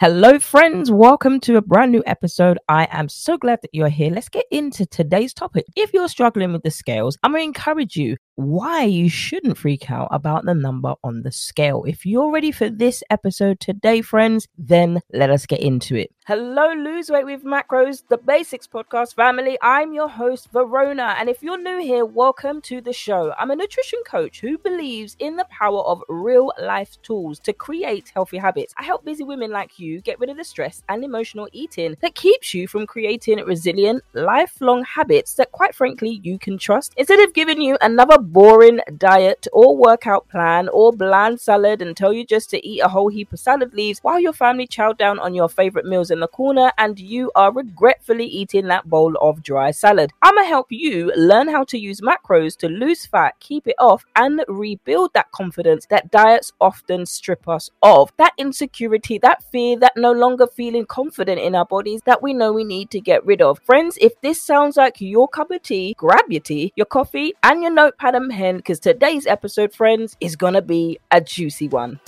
Hello, friends. Welcome to a brand new episode. I am so glad that you're here. Let's get into today's topic. If you're struggling with the scales, I'm going to encourage you why you shouldn't freak out about the number on the scale. If you're ready for this episode today, friends, then let us get into it. Hello, Lose Weight with Macros, the Basics Podcast family. I'm your host, Verona. And if you're new here, welcome to the show. I'm a nutrition coach who believes in the power of real life tools to create healthy habits. I help busy women like you get rid of the stress and emotional eating that keeps you from creating resilient, lifelong habits that, quite frankly, you can trust. Instead of giving you another boring diet or workout plan or bland salad and tell you just to eat a whole heap of salad leaves while your family chow down on your favorite meals in the corner and you are regretfully eating that bowl of dry salad. I'm gonna help you learn how to use macros to lose fat, keep it off, and rebuild that confidence that diets often strip us of. That insecurity, that fear, that no longer feeling confident in our bodies that we know we need to get rid of. Friends, if this sounds like your cup of tea, grab your tea, your coffee, and your notepad and pen because today's episode, friends, is gonna be a juicy one.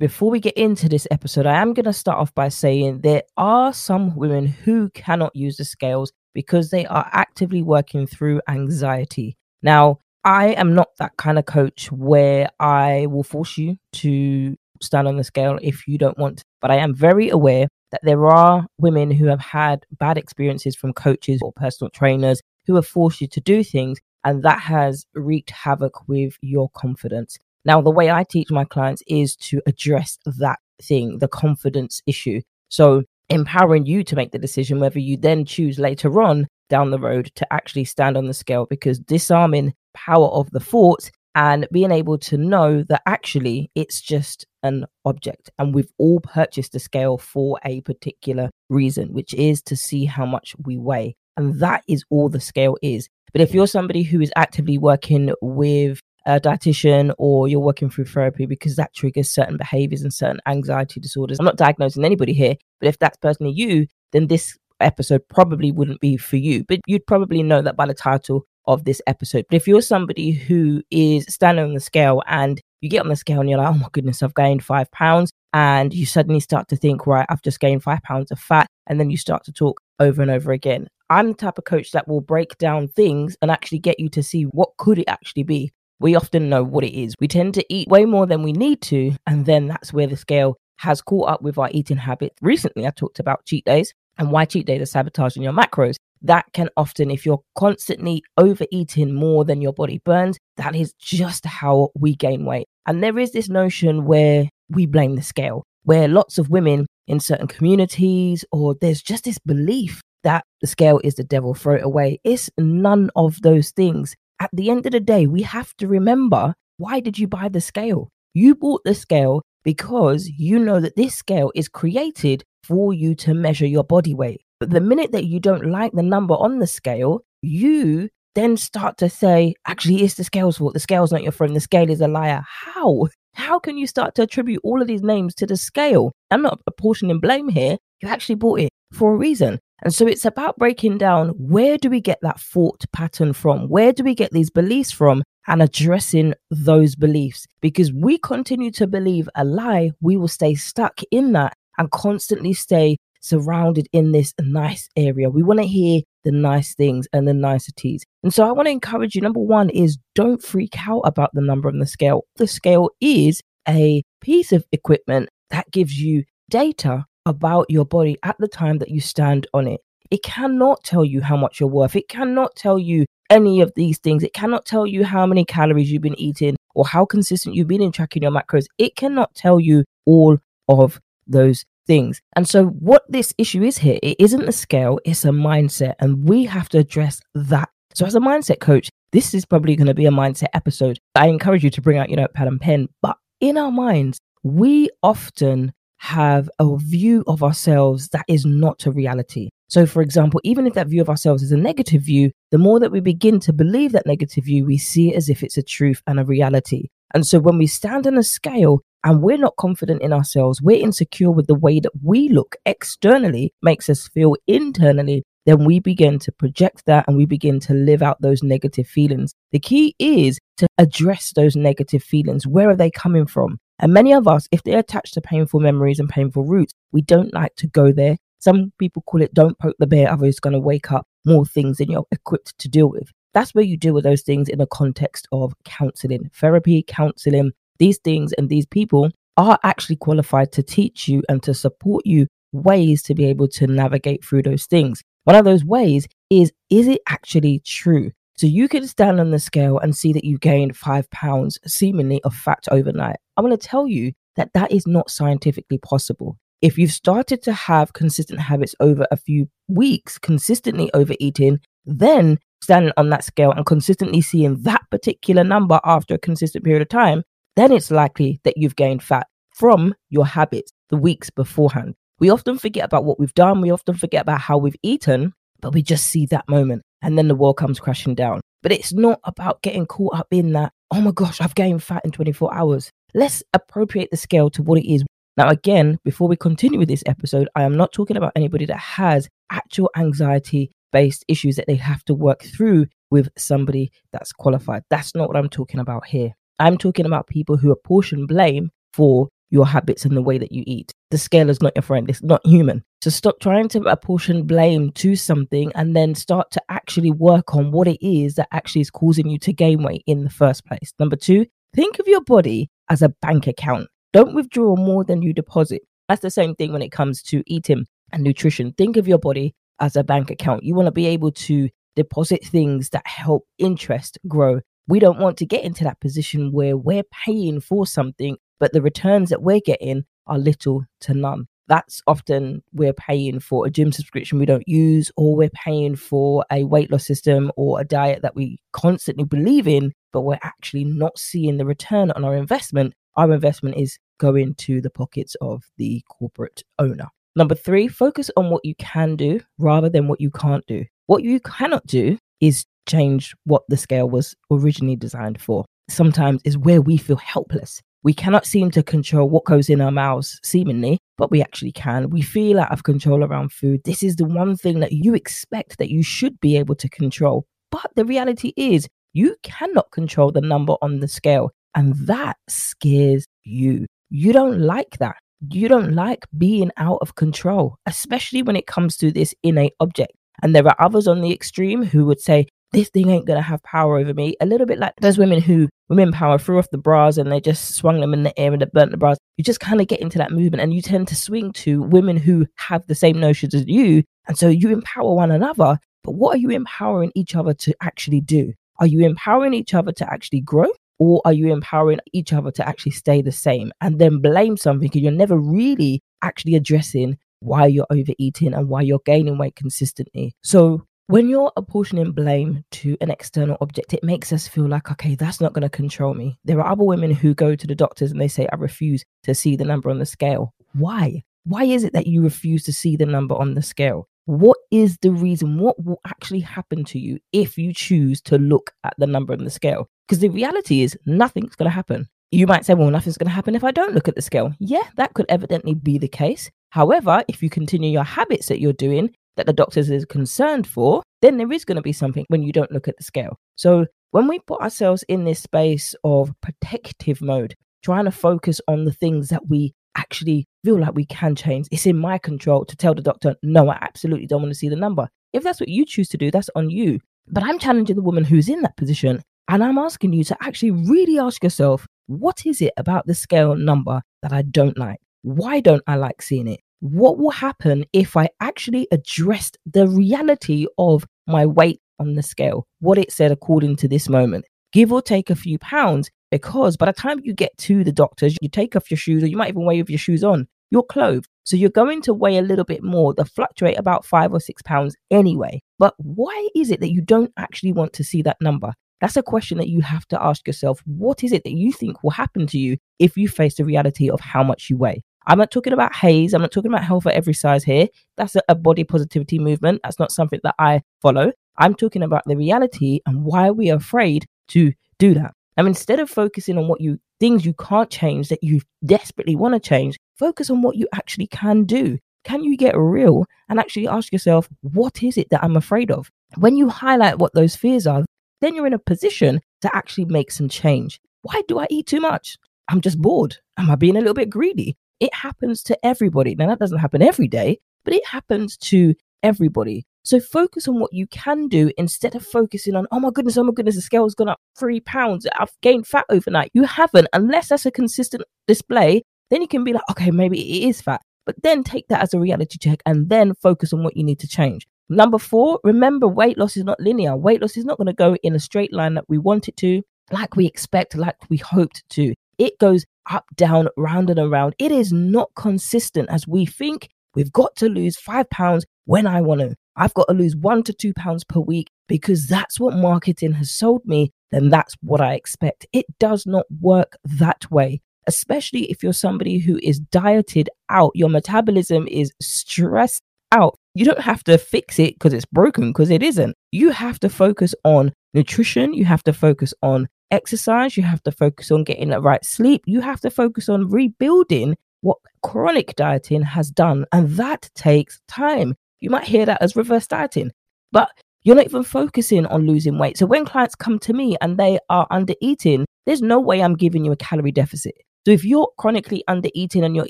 Before we get into this episode, I am going to start off by saying there are some women who cannot use the scales because they are actively working through anxiety. Now, I am not that kind of coach where I will force you to stand on the scale if you don't want. But I am very aware that there are women who have had bad experiences from coaches or personal trainers who have forced you to do things, and that has wreaked havoc with your confidence. Now, the way I teach my clients is to address that thing, the confidence issue. So, empowering you to make the decision whether you then choose later on down the road to actually stand on the scale because disarming power of the thought and being able to know that actually it's just an object and we've all purchased a scale for a particular reason which is to see how much we weigh and that is all the scale is but if you're somebody who is actively working with a dietitian or you're working through therapy because that triggers certain behaviors and certain anxiety disorders. I'm not diagnosing anybody here, but if that's personally you, then this episode probably wouldn't be for you. But you'd probably know that by the title of this episode. But if you're somebody who is standing on the scale and you get on the scale and you're like, oh my goodness, I've gained five pounds, and you suddenly start to think, right, I've just gained five pounds of fat, and then you start to talk over and over again. I'm the type of coach that will break down things and actually get you to see what could it actually be we often know what it is. We tend to eat way more than we need to, and then that's where the scale has caught up with our eating habits. Recently, I talked about cheat days and why cheat days are sabotaging your macros. That can often, if you're constantly overeating more than your body burns, that is just how we gain weight. And there is this notion where we blame the scale, where lots of women in certain communities, or there's just this belief that the scale is the devil, throw it away. It's none of those things at the end of the day, we have to remember why did you buy the scale? You bought the scale because you know that this scale is created for you to measure your body weight. But the minute that you don't like the number on the scale, you then start to say, actually, it's the scale's fault. The scale's not your friend. The scale is a liar. How? How can you start to attribute all of these names to the scale? I'm not apportioning blame here. You actually bought it for a reason. And so it's about breaking down where do we get that thought pattern from? Where do we get these beliefs from? And addressing those beliefs. Because we continue to believe a lie, we will stay stuck in that and constantly stay surrounded in this nice area. We want to hear the nice things and the niceties. And so I want to encourage you number one is don't freak out about the number on the scale. The scale is a piece of equipment that gives you data about your body at the time that you stand on it. It cannot tell you how much you're worth. It cannot tell you any of these things. It cannot tell you how many calories you've been eating or how consistent you've been in tracking your macros. It cannot tell you all of those things. And so, what this issue is here, it isn't a scale, it's a mindset. And we have to address that. So, as a mindset coach, this is probably going to be a mindset episode. I encourage you to bring out your notepad and pen. But in our minds, we often have a view of ourselves that is not a reality. So, for example, even if that view of ourselves is a negative view, the more that we begin to believe that negative view, we see it as if it's a truth and a reality. And so, when we stand on a scale and we're not confident in ourselves, we're insecure with the way that we look externally, makes us feel internally, then we begin to project that and we begin to live out those negative feelings. The key is to address those negative feelings. Where are they coming from? And many of us, if they're attached to painful memories and painful roots, we don't like to go there. Some people call it don't poke the bear, others going to wake up more things than you're equipped to deal with. That's where you deal with those things in the context of counseling, therapy, counseling. These things and these people are actually qualified to teach you and to support you ways to be able to navigate through those things. One of those ways is is it actually true? So you can stand on the scale and see that you gained five pounds seemingly of fat overnight. I want to tell you that that is not scientifically possible. If you've started to have consistent habits over a few weeks, consistently overeating, then standing on that scale and consistently seeing that particular number after a consistent period of time, then it's likely that you've gained fat from your habits the weeks beforehand. We often forget about what we've done, we often forget about how we've eaten, but we just see that moment and then the world comes crashing down. But it's not about getting caught up in that, oh my gosh, I've gained fat in 24 hours. Let's appropriate the scale to what it is. Now, again, before we continue with this episode, I am not talking about anybody that has actual anxiety based issues that they have to work through with somebody that's qualified. That's not what I'm talking about here. I'm talking about people who apportion blame for your habits and the way that you eat. The scale is not your friend, it's not human. So stop trying to apportion blame to something and then start to actually work on what it is that actually is causing you to gain weight in the first place. Number two, think of your body as a bank account. Don't withdraw more than you deposit. That's the same thing when it comes to eating and nutrition. Think of your body as a bank account. You want to be able to deposit things that help interest grow. We don't want to get into that position where we're paying for something, but the returns that we're getting are little to none. That's often we're paying for a gym subscription we don't use, or we're paying for a weight loss system or a diet that we constantly believe in, but we're actually not seeing the return on our investment. Our investment is going to the pockets of the corporate owner. Number three, focus on what you can do rather than what you can't do. What you cannot do is change what the scale was originally designed for. Sometimes is where we feel helpless. We cannot seem to control what goes in our mouths, seemingly, but we actually can. We feel out of control around food. This is the one thing that you expect that you should be able to control. But the reality is, you cannot control the number on the scale, and that scares you. You don't like that you don't like being out of control, especially when it comes to this innate object. And there are others on the extreme who would say, this thing ain't gonna have power over me. A little bit like those women who women power threw off the bras and they just swung them in the air and they burnt the bras. You just kind of get into that movement and you tend to swing to women who have the same notions as you. And so you empower one another. But what are you empowering each other to actually do? Are you empowering each other to actually grow? or are you empowering each other to actually stay the same and then blame something because you're never really actually addressing why you're overeating and why you're gaining weight consistently so when you're apportioning blame to an external object, it makes us feel like, okay, that's not going to control me. There are other women who go to the doctors and they say, I refuse to see the number on the scale. Why? Why is it that you refuse to see the number on the scale? What is the reason? What will actually happen to you if you choose to look at the number on the scale? Because the reality is, nothing's going to happen. You might say, well, nothing's going to happen if I don't look at the scale. Yeah, that could evidently be the case. However, if you continue your habits that you're doing that the doctors is concerned for, then there is going to be something when you don't look at the scale. So when we put ourselves in this space of protective mode, trying to focus on the things that we actually feel like we can change, it's in my control to tell the doctor, no, I absolutely don't want to see the number. If that's what you choose to do, that's on you. But I'm challenging the woman who's in that position and I'm asking you to actually really ask yourself, what is it about the scale number that I don't like? Why don't I like seeing it? What will happen if I actually addressed the reality of my weight on the scale, what it said according to this moment? Give or take a few pounds, because by the time you get to the doctors, you take off your shoes, or you might even weigh with your shoes on, you're clothed. So you're going to weigh a little bit more. They fluctuate about five or six pounds anyway. But why is it that you don't actually want to see that number? That's a question that you have to ask yourself. What is it that you think will happen to you if you face the reality of how much you weigh? I'm not talking about HAES. I'm not talking about health at every size here. That's a, a body positivity movement. That's not something that I follow. I'm talking about the reality and why we are afraid to do that. And instead of focusing on what you things you can't change that you desperately want to change, focus on what you actually can do. can you get real and actually ask yourself, what is it that I'm afraid of? When you highlight what those fears are, then you're in a position to actually make some change. Why do I eat too much? I'm just bored. Am I being a little bit greedy? It happens to everybody. Now, that doesn't happen every day, but it happens to everybody. So focus on what you can do instead of focusing on, oh my goodness, oh my goodness, the scale's gone up three pounds. I've gained fat overnight. You haven't, unless that's a consistent display. Then you can be like, okay, maybe it is fat. But then take that as a reality check and then focus on what you need to change. Number four, remember weight loss is not linear. Weight loss is not going to go in a straight line that we want it to, like we expect, like we hoped to. It goes up, down, round and around. It is not consistent as we think. We've got to lose five pounds when I want to. I've got to lose one to two pounds per week because that's what marketing has sold me. Then that's what I expect. It does not work that way especially if you're somebody who is dieted out, your metabolism is stressed out. You don't have to fix it because it's broken, because it isn't. You have to focus on nutrition, you have to focus on exercise, you have to focus on getting the right sleep, you have to focus on rebuilding what chronic dieting has done. And that takes time. You might hear that as reverse dieting, but you're not even focusing on losing weight. So when clients come to me and they are under eating, there's no way I'm giving you a calorie deficit. So if you're chronically under eating and you're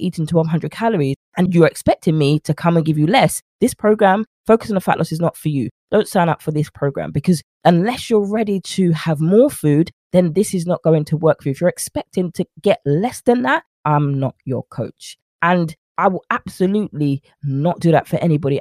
eating 1200 calories and you're expecting me to come and give you less, this program, Focus on Fat Loss, is not for you. Don't sign up for this program because unless you're ready to have more food, then this is not going to work for you. If you're expecting to get less than that, I'm not your coach. And I will absolutely not do that for anybody.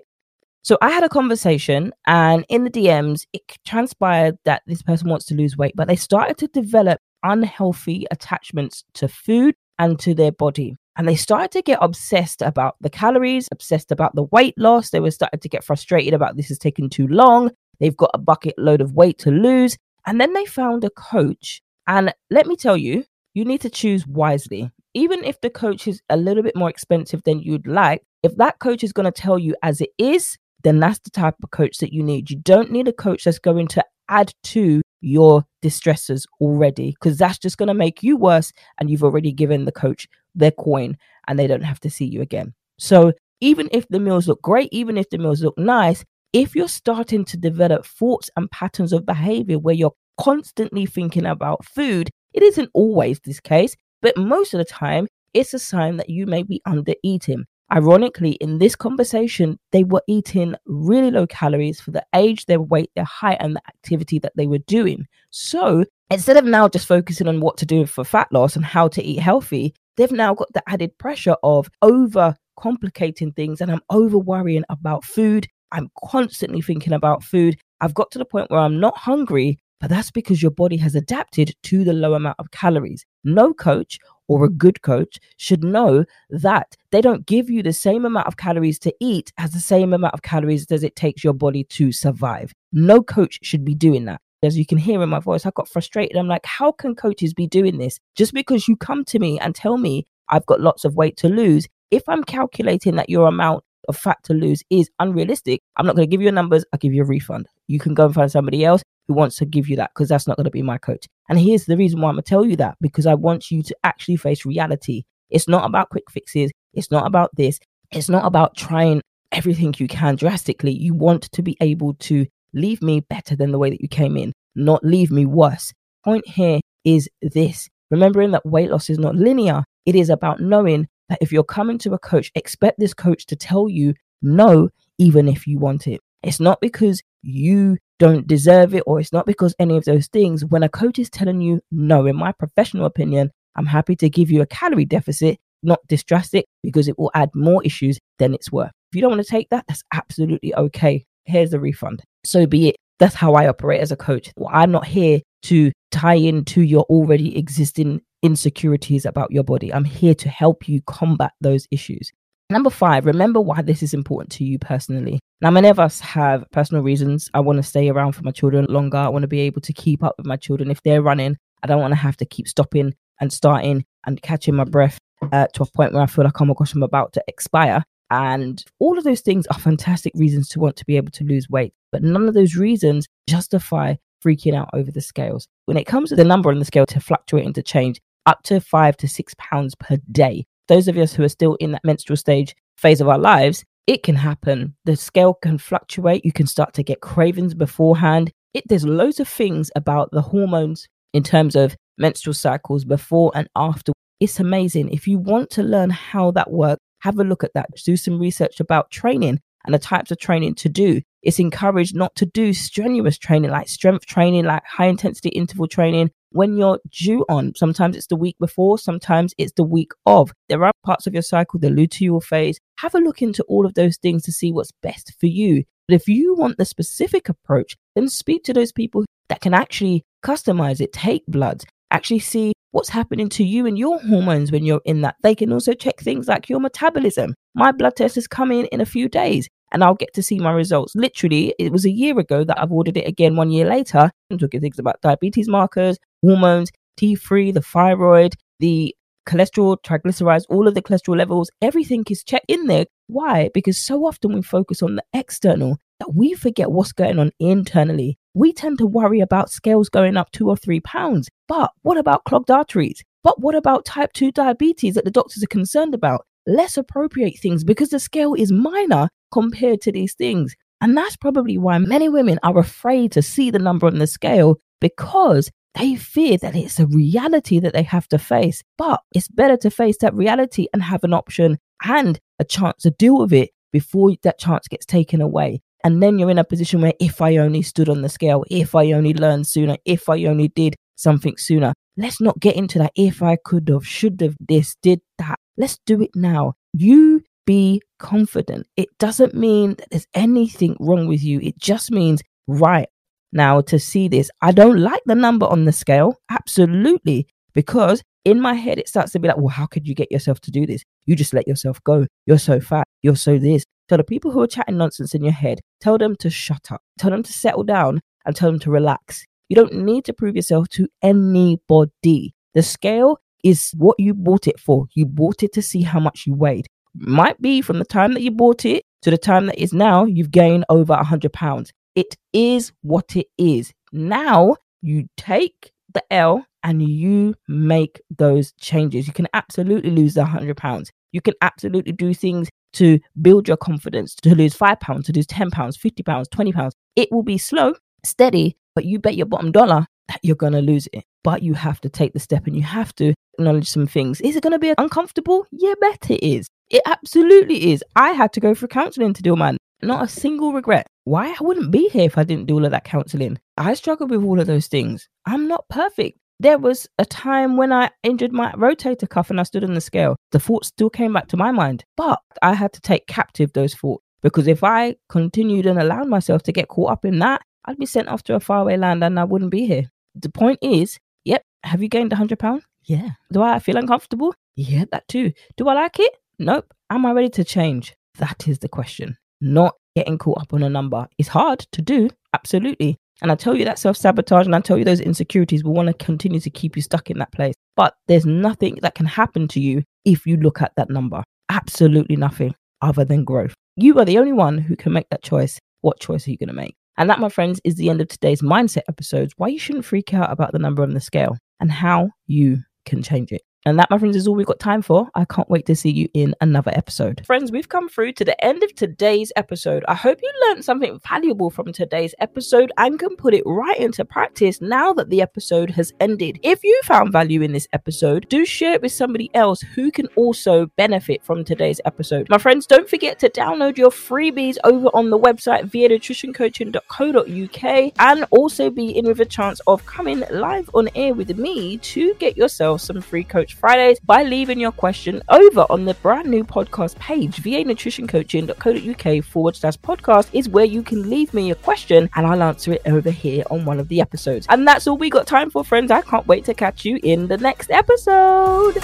So I had a conversation, and in the DMs, it transpired that this person wants to lose weight, but they started to develop unhealthy attachments to food and to their body. And they started to get obsessed about the calories, obsessed about the weight loss. They were starting to get frustrated about this is taking too long. They've got a bucket load of weight to lose. And then they found a coach. And let me tell you, you need to choose wisely. Even if the coach is a little bit more expensive than you'd like, if that coach is going to tell you as it is, then that's the type of coach that you need. You don't need a coach that's going to add to your distressors already because that's just going to make you worse and you've already given the coach their coin and they don't have to see you again. So even if the meals look great, even if the meals look nice, if you're starting to develop thoughts and patterns of behavior where you're constantly thinking about food, it isn't always this case, but most of the time, it's a sign that you may be under eating. Ironically, in this conversation, they were eating really low calories for the age, their weight, their height, and the activity that they were doing. So instead of now just focusing on what to do for fat loss and how to eat healthy, they've now got the added pressure of over complicating things and I'm over worrying about food. I'm constantly thinking about food. I've got to the point where I'm not hungry, but that's because your body has adapted to the low amount of calories. No coach or a good coach should know that they don't give you the same amount of calories to eat as the same amount of calories as it takes your body to survive. No coach should be doing that. As you can hear in my voice, I got frustrated. I'm like, how can coaches be doing this? Just because you come to me and tell me I've got lots of weight to lose, if I'm calculating that your amount of fat to lose is unrealistic, I'm not going to give you numbers. I'll give you a refund. You can go and find somebody else who wants to give you that because that's not going to be my coach. And here's the reason why I'm going to tell you that because I want you to actually face reality. It's not about quick fixes. It's not about this. It's not about trying everything you can drastically. You want to be able to leave me better than the way that you came in, not leave me worse. Point here is this remembering that weight loss is not linear. It is about knowing that if you're coming to a coach, expect this coach to tell you no, even if you want it. It's not because you don't deserve it or it's not because any of those things. When a coach is telling you no, in my professional opinion, I'm happy to give you a calorie deficit, not distrust it because it will add more issues than it's worth. If you don't want to take that, that's absolutely okay. Here's the refund. So be it. That's how I operate as a coach. I'm not here to tie into your already existing insecurities about your body. I'm here to help you combat those issues. Number five, remember why this is important to you personally. Now, many of us have personal reasons. I want to stay around for my children longer. I want to be able to keep up with my children. If they're running, I don't want to have to keep stopping and starting and catching my breath uh, to a point where I feel like, oh my gosh, I'm about to expire. And all of those things are fantastic reasons to want to be able to lose weight. But none of those reasons justify freaking out over the scales. When it comes to the number on the scale to fluctuate and to change, up to five to six pounds per day those of us who are still in that menstrual stage, phase of our lives, it can happen. The scale can fluctuate. You can start to get cravings beforehand. It, there's loads of things about the hormones in terms of menstrual cycles before and after. It's amazing. If you want to learn how that works, have a look at that. Do some research about training and the types of training to do. It's encouraged not to do strenuous training like strength training, like high intensity interval training when you're due on. Sometimes it's the week before, sometimes it's the week of. There are parts of your cycle, the luteal phase. Have a look into all of those things to see what's best for you. But if you want the specific approach, then speak to those people that can actually customize it, take bloods, actually see what's happening to you and your hormones when you're in that. They can also check things like your metabolism. My blood test is coming in a few days and I'll get to see my results. Literally, it was a year ago that I've ordered it again one year later. I'm talking things about diabetes markers, hormones, T3, the thyroid, the cholesterol, triglycerides, all of the cholesterol levels, everything is checked in there. Why? Because so often we focus on the external that we forget what's going on internally. We tend to worry about scales going up two or three pounds. But what about clogged arteries? But what about type 2 diabetes that the doctors are concerned about? Let's appropriate things because the scale is minor compared to these things. And that's probably why many women are afraid to see the number on the scale because they fear that it's a reality that they have to face. But it's better to face that reality and have an option and a chance to deal with it before that chance gets taken away. And then you're in a position where if I only stood on the scale, if I only learned sooner, if I only did something sooner, let's not get into that if I could have, should have, this, did that. Let's do it now. You be confident. It doesn't mean that there's anything wrong with you. It just means, right, now to see this. I don't like the number on the scale, absolutely, because in my head it starts to be like, well, how could you get yourself to do this? You just let yourself go. You're so fat. You're so this. So the people who are chatting nonsense in your head, tell them to shut up. Tell them to settle down and tell them to relax. You don't need to prove yourself to anybody. The scale is what you bought it for. You bought it to see how much you weighed. Might be from the time that you bought it to the time that is now, you've gained over a 100 pounds. It is what it is. Now you take the L and you make those changes. You can absolutely lose the 100 pounds. You can absolutely do things to build your confidence, to lose five pounds, to lose 10 pounds, 50 pounds, 20 pounds. It will be slow, steady, but you bet your bottom dollar that you're going to lose it. But you have to take the step and you have to acknowledge some things. Is it going to be uncomfortable? Yeah, bet it is. It absolutely is. I had to go for counseling to deal man. Not a single regret. Why? I wouldn't be here if I didn't do all of that counseling. I struggled with all of those things. I'm not perfect. There was a time when I injured my rotator cuff and I stood on the scale. The thoughts still came back to my mind, but I had to take captive those thoughts because if I continued and allowed myself to get caught up in that, I'd be sent off to a faraway land and I wouldn't be here. The point is, yep, have you gained a 100 pounds? Yeah. Do I feel uncomfortable? Yeah, that too. Do I like it? Nope. Am I ready to change? That is the question. Not getting caught up on a number. is hard to do, absolutely. And I tell you that self sabotage and I tell you those insecurities will want to continue to keep you stuck in that place. But there's nothing that can happen to you if you look at that number. Absolutely nothing other than growth. You are the only one who can make that choice. What choice are you going to make? And that, my friends, is the end of today's mindset episodes. Why you shouldn't freak out about the number on the scale and how you can change it. And that, my friends, is all we've got time for. I can't wait to see you in another episode. Friends, we've come through to the end of today's episode. I hope you learned something valuable from today's episode and can put it right into practice now that the episode has ended. If you found value in this episode, do share it with somebody else who can also benefit from today's episode. My friends, don't forget to download your freebies over on the website via vianutritioncoaching.co.uk and also be in with a chance of coming live on air with me to get yourself some free coaching Coach Fridays by leaving your question over on the brand new podcast page, vanutritioncoaching.co.uk forward slash podcast is where you can leave me a question and I'll answer it over here on one of the episodes. And that's all we got time for, friends. I can't wait to catch you in the next episode.